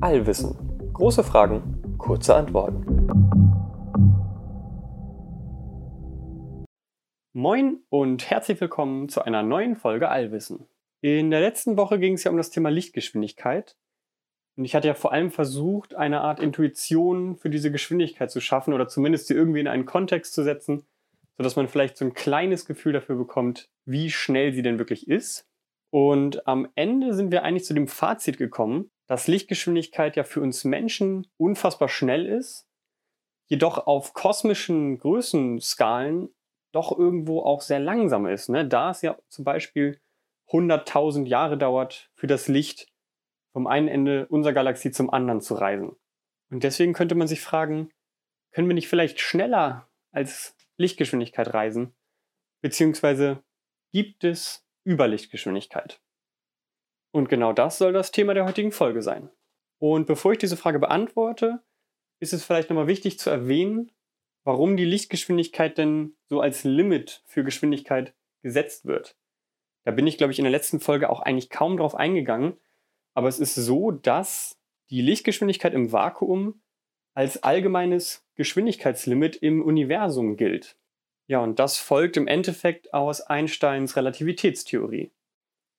Allwissen. Große Fragen, kurze Antworten. Moin und herzlich willkommen zu einer neuen Folge Allwissen. In der letzten Woche ging es ja um das Thema Lichtgeschwindigkeit. Und ich hatte ja vor allem versucht, eine Art Intuition für diese Geschwindigkeit zu schaffen oder zumindest sie irgendwie in einen Kontext zu setzen, sodass man vielleicht so ein kleines Gefühl dafür bekommt, wie schnell sie denn wirklich ist. Und am Ende sind wir eigentlich zu dem Fazit gekommen, dass Lichtgeschwindigkeit ja für uns Menschen unfassbar schnell ist, jedoch auf kosmischen Größenskalen doch irgendwo auch sehr langsam ist. Ne? Da es ja zum Beispiel 100.000 Jahre dauert, für das Licht vom einen Ende unserer Galaxie zum anderen zu reisen. Und deswegen könnte man sich fragen, können wir nicht vielleicht schneller als Lichtgeschwindigkeit reisen? Beziehungsweise gibt es Überlichtgeschwindigkeit? Und genau das soll das Thema der heutigen Folge sein. Und bevor ich diese Frage beantworte, ist es vielleicht nochmal wichtig zu erwähnen, warum die Lichtgeschwindigkeit denn so als Limit für Geschwindigkeit gesetzt wird. Da bin ich, glaube ich, in der letzten Folge auch eigentlich kaum drauf eingegangen. Aber es ist so, dass die Lichtgeschwindigkeit im Vakuum als allgemeines Geschwindigkeitslimit im Universum gilt. Ja, und das folgt im Endeffekt aus Einsteins Relativitätstheorie.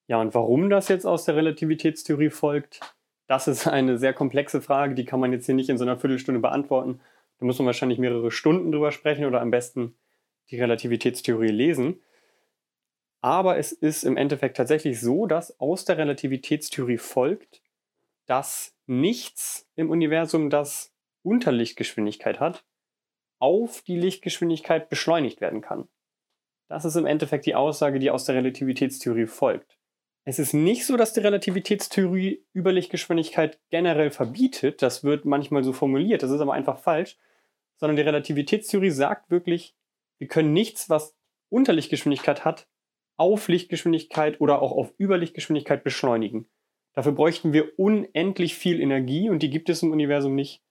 Ja, und warum das jetzt aus der Relativitätstheorie folgt, das ist eine sehr komplexe Frage, die kann man jetzt hier nicht in so einer Viertelstunde beantworten. Da muss man wahrscheinlich mehrere Stunden drüber sprechen oder am besten die Relativitätstheorie lesen. Aber es ist im Endeffekt tatsächlich so, dass aus der Relativitätstheorie folgt, dass nichts im Universum, das Unterlichtgeschwindigkeit hat, auf die Lichtgeschwindigkeit beschleunigt werden kann. Das ist im Endeffekt die Aussage, die aus der Relativitätstheorie folgt. Es ist nicht so, dass die Relativitätstheorie Überlichtgeschwindigkeit generell verbietet, das wird manchmal so formuliert, das ist aber einfach falsch, sondern die Relativitätstheorie sagt wirklich, wir können nichts, was Unterlichtgeschwindigkeit hat, auf Lichtgeschwindigkeit oder auch auf Überlichtgeschwindigkeit beschleunigen. Dafür bräuchten wir unendlich viel Energie und die gibt es im Universum nicht.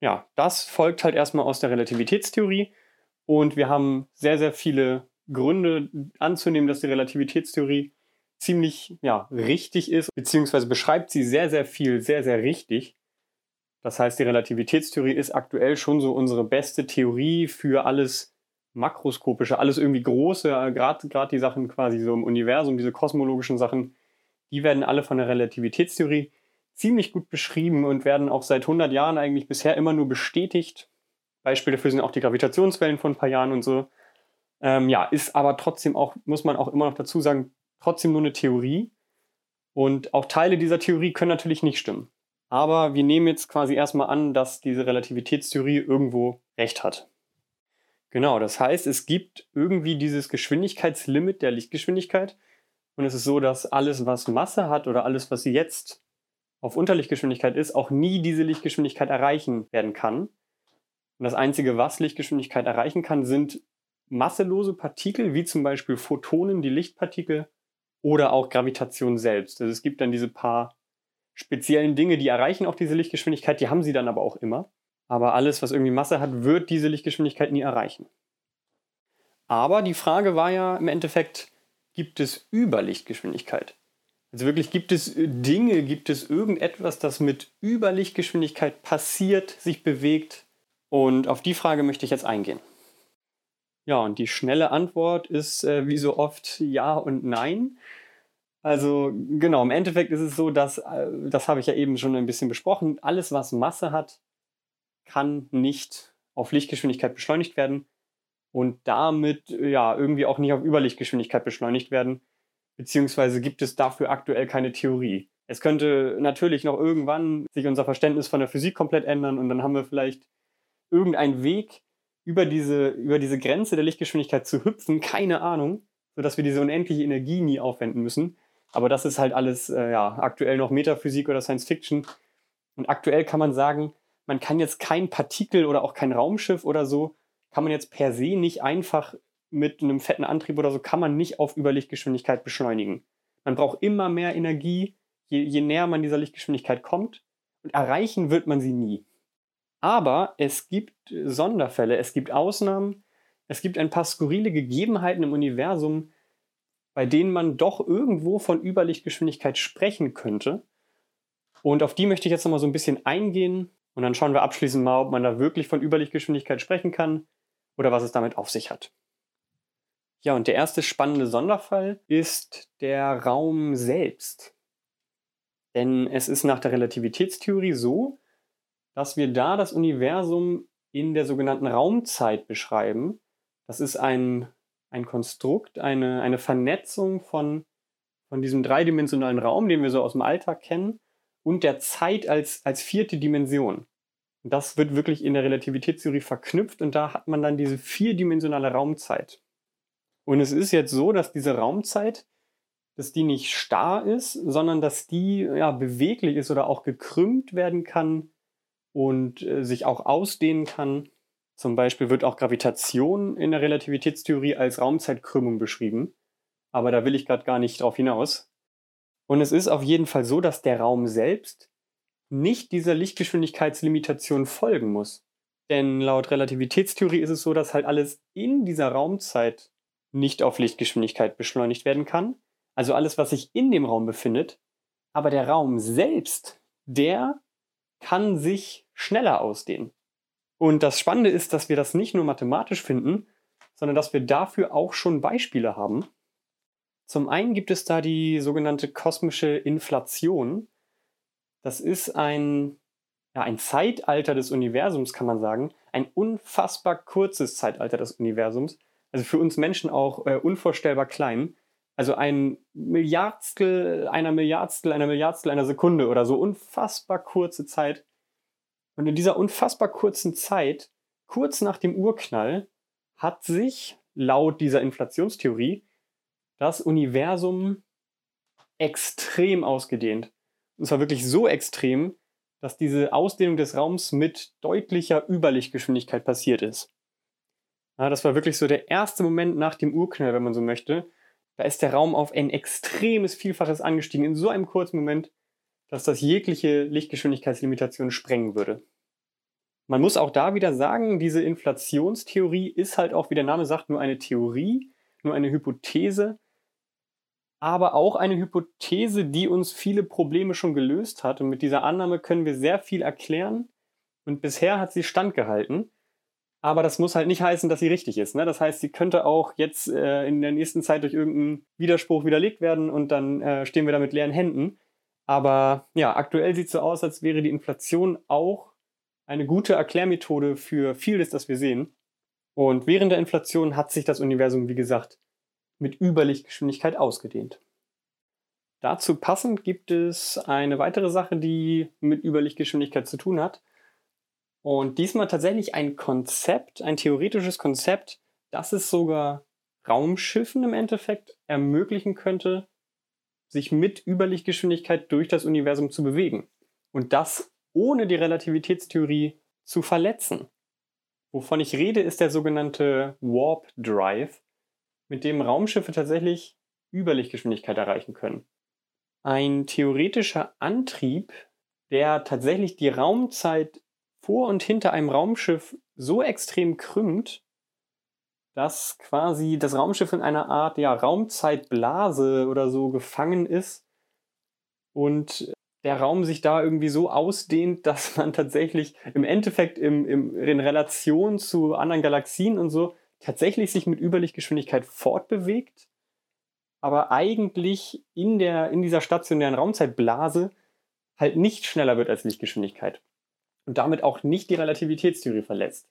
Ja, das folgt halt erstmal aus der Relativitätstheorie und wir haben sehr, sehr viele Gründe anzunehmen, dass die Relativitätstheorie ziemlich ja, richtig ist, beziehungsweise beschreibt sie sehr, sehr viel, sehr, sehr richtig. Das heißt, die Relativitätstheorie ist aktuell schon so unsere beste Theorie für alles makroskopische, alles irgendwie große, äh, gerade die Sachen quasi so im Universum, diese kosmologischen Sachen, die werden alle von der Relativitätstheorie ziemlich gut beschrieben und werden auch seit 100 Jahren eigentlich bisher immer nur bestätigt. Beispiele dafür sind auch die Gravitationswellen von ein paar Jahren und so. Ähm, ja, ist aber trotzdem auch, muss man auch immer noch dazu sagen, trotzdem nur eine Theorie. Und auch Teile dieser Theorie können natürlich nicht stimmen. Aber wir nehmen jetzt quasi erstmal an, dass diese Relativitätstheorie irgendwo recht hat. Genau, das heißt, es gibt irgendwie dieses Geschwindigkeitslimit der Lichtgeschwindigkeit. Und es ist so, dass alles, was Masse hat oder alles, was jetzt auf Unterlichtgeschwindigkeit ist, auch nie diese Lichtgeschwindigkeit erreichen werden kann. Und das Einzige, was Lichtgeschwindigkeit erreichen kann, sind masselose Partikel, wie zum Beispiel Photonen, die Lichtpartikel, oder auch Gravitation selbst. Also es gibt dann diese paar speziellen Dinge, die erreichen auch diese Lichtgeschwindigkeit, die haben sie dann aber auch immer. Aber alles, was irgendwie Masse hat, wird diese Lichtgeschwindigkeit nie erreichen. Aber die Frage war ja im Endeffekt, gibt es Überlichtgeschwindigkeit? Also wirklich, gibt es Dinge, gibt es irgendetwas, das mit Überlichtgeschwindigkeit passiert, sich bewegt? Und auf die Frage möchte ich jetzt eingehen. Ja, und die schnelle Antwort ist äh, wie so oft ja und nein. Also genau, im Endeffekt ist es so, dass, äh, das habe ich ja eben schon ein bisschen besprochen, alles, was Masse hat, kann nicht auf Lichtgeschwindigkeit beschleunigt werden und damit ja irgendwie auch nicht auf Überlichtgeschwindigkeit beschleunigt werden, beziehungsweise gibt es dafür aktuell keine Theorie. Es könnte natürlich noch irgendwann sich unser Verständnis von der Physik komplett ändern und dann haben wir vielleicht irgendeinen Weg, über diese, über diese Grenze der Lichtgeschwindigkeit zu hüpfen, keine Ahnung, sodass wir diese unendliche Energie nie aufwenden müssen. Aber das ist halt alles äh, ja, aktuell noch Metaphysik oder Science Fiction. Und aktuell kann man sagen, man kann jetzt kein Partikel oder auch kein Raumschiff oder so, kann man jetzt per se nicht einfach mit einem fetten Antrieb oder so, kann man nicht auf Überlichtgeschwindigkeit beschleunigen. Man braucht immer mehr Energie, je, je näher man dieser Lichtgeschwindigkeit kommt. Und erreichen wird man sie nie. Aber es gibt Sonderfälle, es gibt Ausnahmen, es gibt ein paar skurrile Gegebenheiten im Universum, bei denen man doch irgendwo von Überlichtgeschwindigkeit sprechen könnte. Und auf die möchte ich jetzt nochmal so ein bisschen eingehen und dann schauen wir abschließend mal, ob man da wirklich von Überlichtgeschwindigkeit sprechen kann oder was es damit auf sich hat. Ja, und der erste spannende Sonderfall ist der Raum selbst. Denn es ist nach der Relativitätstheorie so, dass wir da das Universum in der sogenannten Raumzeit beschreiben. Das ist ein, ein Konstrukt, eine, eine Vernetzung von, von diesem dreidimensionalen Raum, den wir so aus dem Alltag kennen, und der Zeit als, als vierte Dimension. Das wird wirklich in der Relativitätstheorie verknüpft und da hat man dann diese vierdimensionale Raumzeit. Und es ist jetzt so, dass diese Raumzeit, dass die nicht starr ist, sondern dass die ja, beweglich ist oder auch gekrümmt werden kann und äh, sich auch ausdehnen kann. Zum Beispiel wird auch Gravitation in der Relativitätstheorie als Raumzeitkrümmung beschrieben. Aber da will ich gerade gar nicht drauf hinaus. Und es ist auf jeden Fall so, dass der Raum selbst nicht dieser Lichtgeschwindigkeitslimitation folgen muss. Denn laut Relativitätstheorie ist es so, dass halt alles in dieser Raumzeit nicht auf Lichtgeschwindigkeit beschleunigt werden kann. Also alles, was sich in dem Raum befindet. Aber der Raum selbst, der kann sich schneller ausdehnen. Und das Spannende ist, dass wir das nicht nur mathematisch finden, sondern dass wir dafür auch schon Beispiele haben. Zum einen gibt es da die sogenannte kosmische Inflation. Das ist ein, ja, ein Zeitalter des Universums, kann man sagen. Ein unfassbar kurzes Zeitalter des Universums. Also für uns Menschen auch äh, unvorstellbar klein. Also ein Milliardstel einer Milliardstel einer Milliardstel einer Sekunde oder so unfassbar kurze Zeit. Und in dieser unfassbar kurzen Zeit, kurz nach dem Urknall, hat sich laut dieser Inflationstheorie das Universum extrem ausgedehnt. Und zwar wirklich so extrem, dass diese Ausdehnung des Raums mit deutlicher Überlichtgeschwindigkeit passiert ist. Ja, das war wirklich so der erste Moment nach dem Urknall, wenn man so möchte, da ist der Raum auf ein extremes Vielfaches angestiegen in so einem kurzen Moment, dass das jegliche Lichtgeschwindigkeitslimitation sprengen würde. Man muss auch da wieder sagen, diese Inflationstheorie ist halt auch, wie der Name sagt, nur eine Theorie, nur eine Hypothese, aber auch eine Hypothese, die uns viele Probleme schon gelöst hat. Und mit dieser Annahme können wir sehr viel erklären. Und bisher hat sie standgehalten. Aber das muss halt nicht heißen, dass sie richtig ist. Ne? Das heißt, sie könnte auch jetzt äh, in der nächsten Zeit durch irgendeinen Widerspruch widerlegt werden und dann äh, stehen wir da mit leeren Händen. Aber ja, aktuell sieht es so aus, als wäre die Inflation auch eine gute Erklärmethode für vieles, das wir sehen. Und während der Inflation hat sich das Universum, wie gesagt, mit Überlichtgeschwindigkeit ausgedehnt. Dazu passend gibt es eine weitere Sache, die mit Überlichtgeschwindigkeit zu tun hat. Und diesmal tatsächlich ein Konzept, ein theoretisches Konzept, das es sogar Raumschiffen im Endeffekt ermöglichen könnte, sich mit Überlichtgeschwindigkeit durch das Universum zu bewegen. Und das ohne die Relativitätstheorie zu verletzen. Wovon ich rede, ist der sogenannte Warp Drive, mit dem Raumschiffe tatsächlich Überlichtgeschwindigkeit erreichen können. Ein theoretischer Antrieb, der tatsächlich die Raumzeit vor und hinter einem Raumschiff so extrem krümmt, dass quasi das Raumschiff in einer Art ja, Raumzeitblase oder so gefangen ist und der Raum sich da irgendwie so ausdehnt, dass man tatsächlich im Endeffekt im, im, in Relation zu anderen Galaxien und so tatsächlich sich mit Überlichtgeschwindigkeit fortbewegt, aber eigentlich in, der, in dieser stationären Raumzeitblase halt nicht schneller wird als Lichtgeschwindigkeit und damit auch nicht die Relativitätstheorie verletzt.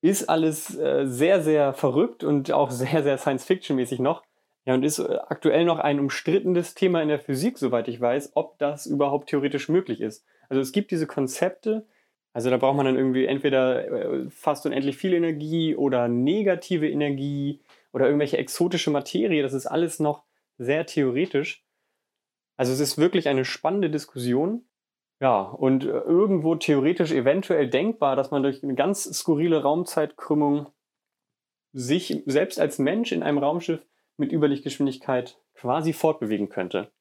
Ist alles äh, sehr, sehr verrückt und auch sehr, sehr Science-Fiction-mäßig noch. Ja, und ist äh, aktuell noch ein umstrittenes Thema in der Physik, soweit ich weiß, ob das überhaupt theoretisch möglich ist. Also es gibt diese Konzepte, also da braucht man dann irgendwie entweder äh, fast unendlich viel Energie oder negative Energie oder irgendwelche exotische Materie. Das ist alles noch sehr theoretisch. Also es ist wirklich eine spannende Diskussion. Ja, und äh, irgendwo theoretisch eventuell denkbar, dass man durch eine ganz skurrile Raumzeitkrümmung sich selbst als Mensch in einem Raumschiff mit Überlichtgeschwindigkeit quasi fortbewegen könnte.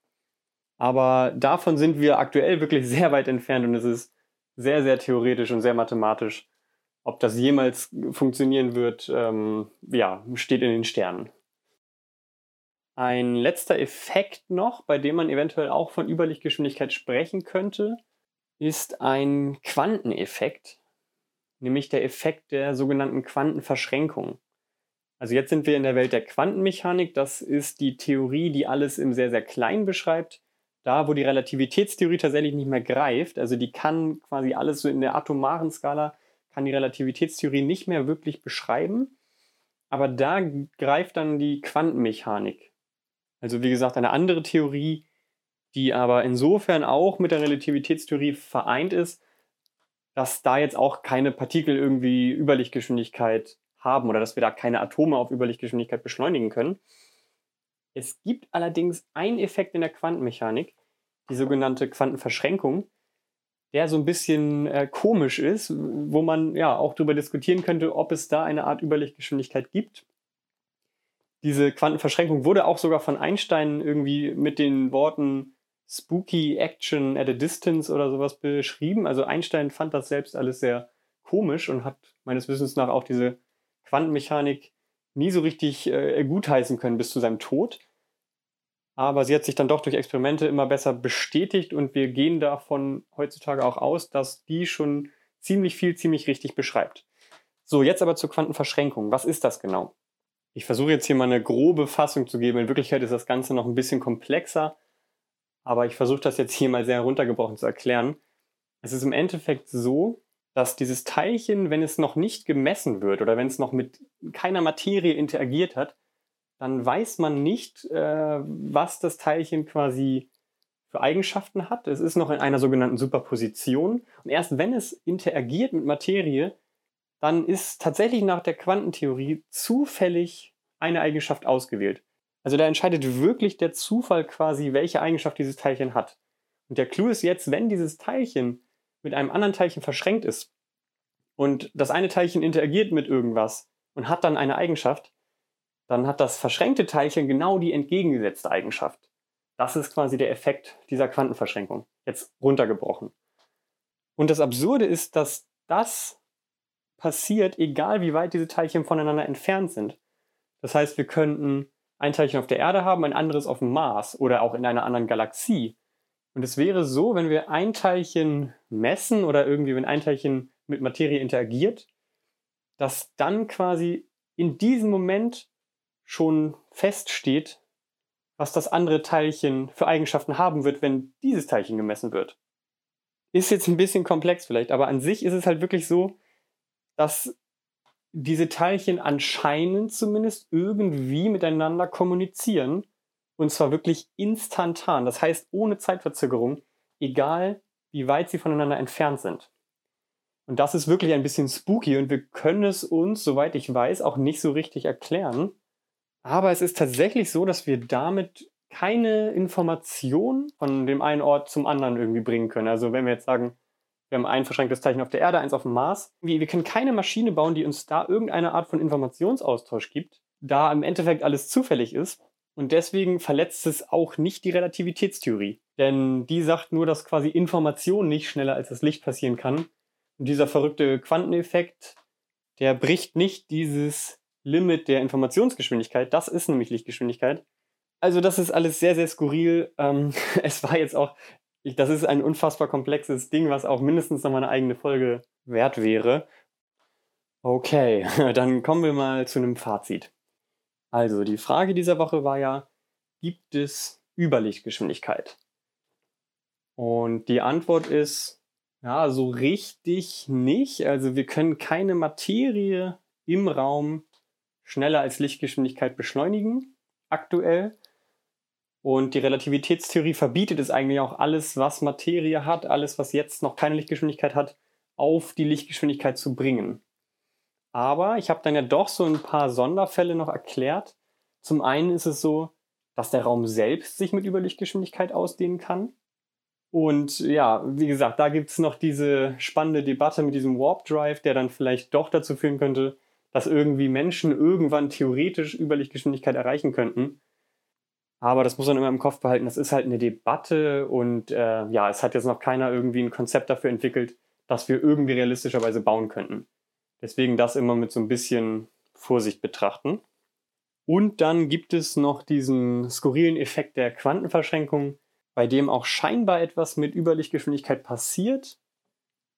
Aber davon sind wir aktuell wirklich sehr weit entfernt und es ist sehr, sehr theoretisch und sehr mathematisch. Ob das jemals funktionieren wird, ähm, ja, steht in den Sternen. Ein letzter Effekt noch, bei dem man eventuell auch von Überlichtgeschwindigkeit sprechen könnte, ist ein Quanteneffekt, nämlich der Effekt der sogenannten Quantenverschränkung. Also jetzt sind wir in der Welt der Quantenmechanik. Das ist die Theorie, die alles im sehr, sehr klein beschreibt. Da, wo die Relativitätstheorie tatsächlich nicht mehr greift, also die kann quasi alles so in der atomaren Skala, kann die Relativitätstheorie nicht mehr wirklich beschreiben. Aber da greift dann die Quantenmechanik. Also wie gesagt, eine andere Theorie, die aber insofern auch mit der Relativitätstheorie vereint ist, dass da jetzt auch keine Partikel irgendwie Überlichtgeschwindigkeit haben oder dass wir da keine Atome auf Überlichtgeschwindigkeit beschleunigen können. Es gibt allerdings einen Effekt in der Quantenmechanik, die sogenannte Quantenverschränkung, der so ein bisschen äh, komisch ist, wo man ja auch darüber diskutieren könnte, ob es da eine Art Überlichtgeschwindigkeit gibt. Diese Quantenverschränkung wurde auch sogar von Einstein irgendwie mit den Worten Spooky Action at a Distance oder sowas beschrieben. Also Einstein fand das selbst alles sehr komisch und hat meines Wissens nach auch diese Quantenmechanik nie so richtig äh, gutheißen können bis zu seinem Tod. Aber sie hat sich dann doch durch Experimente immer besser bestätigt und wir gehen davon heutzutage auch aus, dass die schon ziemlich viel, ziemlich richtig beschreibt. So, jetzt aber zur Quantenverschränkung. Was ist das genau? Ich versuche jetzt hier mal eine grobe Fassung zu geben. In Wirklichkeit ist das Ganze noch ein bisschen komplexer, aber ich versuche das jetzt hier mal sehr heruntergebrochen zu erklären. Es ist im Endeffekt so, dass dieses Teilchen, wenn es noch nicht gemessen wird oder wenn es noch mit keiner Materie interagiert hat, dann weiß man nicht, äh, was das Teilchen quasi für Eigenschaften hat. Es ist noch in einer sogenannten Superposition. Und erst wenn es interagiert mit Materie, dann ist tatsächlich nach der Quantentheorie zufällig eine Eigenschaft ausgewählt. Also da entscheidet wirklich der Zufall quasi, welche Eigenschaft dieses Teilchen hat. Und der Clou ist jetzt, wenn dieses Teilchen mit einem anderen Teilchen verschränkt ist und das eine Teilchen interagiert mit irgendwas und hat dann eine Eigenschaft, dann hat das verschränkte Teilchen genau die entgegengesetzte Eigenschaft. Das ist quasi der Effekt dieser Quantenverschränkung, jetzt runtergebrochen. Und das Absurde ist, dass das passiert, egal wie weit diese Teilchen voneinander entfernt sind. Das heißt, wir könnten ein Teilchen auf der Erde haben, ein anderes auf dem Mars oder auch in einer anderen Galaxie. Und es wäre so, wenn wir ein Teilchen messen oder irgendwie, wenn ein Teilchen mit Materie interagiert, dass dann quasi in diesem Moment schon feststeht, was das andere Teilchen für Eigenschaften haben wird, wenn dieses Teilchen gemessen wird. Ist jetzt ein bisschen komplex vielleicht, aber an sich ist es halt wirklich so, dass diese Teilchen anscheinend zumindest irgendwie miteinander kommunizieren und zwar wirklich instantan, das heißt ohne Zeitverzögerung, egal wie weit sie voneinander entfernt sind. Und das ist wirklich ein bisschen spooky und wir können es uns, soweit ich weiß, auch nicht so richtig erklären. Aber es ist tatsächlich so, dass wir damit keine Information von dem einen Ort zum anderen irgendwie bringen können. Also wenn wir jetzt sagen, wir haben ein verschränktes Zeichen auf der Erde, eins auf dem Mars. Wir, wir können keine Maschine bauen, die uns da irgendeine Art von Informationsaustausch gibt, da im Endeffekt alles zufällig ist. Und deswegen verletzt es auch nicht die Relativitätstheorie. Denn die sagt nur, dass quasi Information nicht schneller als das Licht passieren kann. Und dieser verrückte Quanteneffekt, der bricht nicht dieses Limit der Informationsgeschwindigkeit. Das ist nämlich Lichtgeschwindigkeit. Also das ist alles sehr, sehr skurril. Ähm, es war jetzt auch, ich, das ist ein unfassbar komplexes Ding, was auch mindestens noch mal eine eigene Folge wert wäre. Okay, dann kommen wir mal zu einem Fazit. Also, die Frage dieser Woche war ja, gibt es Überlichtgeschwindigkeit? Und die Antwort ist, ja, so richtig nicht. Also wir können keine Materie im Raum schneller als Lichtgeschwindigkeit beschleunigen, aktuell. Und die Relativitätstheorie verbietet es eigentlich auch alles, was Materie hat, alles, was jetzt noch keine Lichtgeschwindigkeit hat, auf die Lichtgeschwindigkeit zu bringen. Aber ich habe dann ja doch so ein paar Sonderfälle noch erklärt. Zum einen ist es so, dass der Raum selbst sich mit Überlichtgeschwindigkeit ausdehnen kann. Und ja, wie gesagt, da gibt es noch diese spannende Debatte mit diesem Warp Drive, der dann vielleicht doch dazu führen könnte, dass irgendwie Menschen irgendwann theoretisch Überlichtgeschwindigkeit erreichen könnten. Aber das muss man immer im Kopf behalten. Das ist halt eine Debatte und äh, ja, es hat jetzt noch keiner irgendwie ein Konzept dafür entwickelt, das wir irgendwie realistischerweise bauen könnten. Deswegen das immer mit so ein bisschen Vorsicht betrachten. Und dann gibt es noch diesen skurrilen Effekt der Quantenverschränkung, bei dem auch scheinbar etwas mit Überlichtgeschwindigkeit passiert.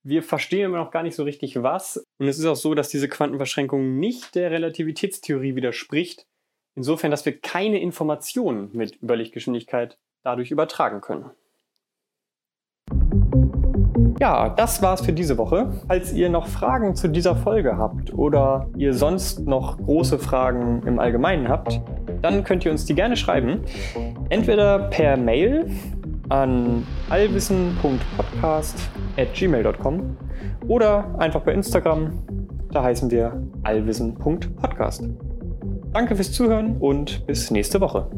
Wir verstehen immer noch gar nicht so richtig was. Und es ist auch so, dass diese Quantenverschränkung nicht der Relativitätstheorie widerspricht. Insofern, dass wir keine Informationen mit Überlichtgeschwindigkeit dadurch übertragen können. Ja, das war's für diese Woche. Falls ihr noch Fragen zu dieser Folge habt oder ihr sonst noch große Fragen im Allgemeinen habt, dann könnt ihr uns die gerne schreiben. Entweder per Mail an allwissen.podcast.gmail.com oder einfach bei Instagram. Da heißen wir allwissen.podcast. Danke fürs Zuhören und bis nächste Woche.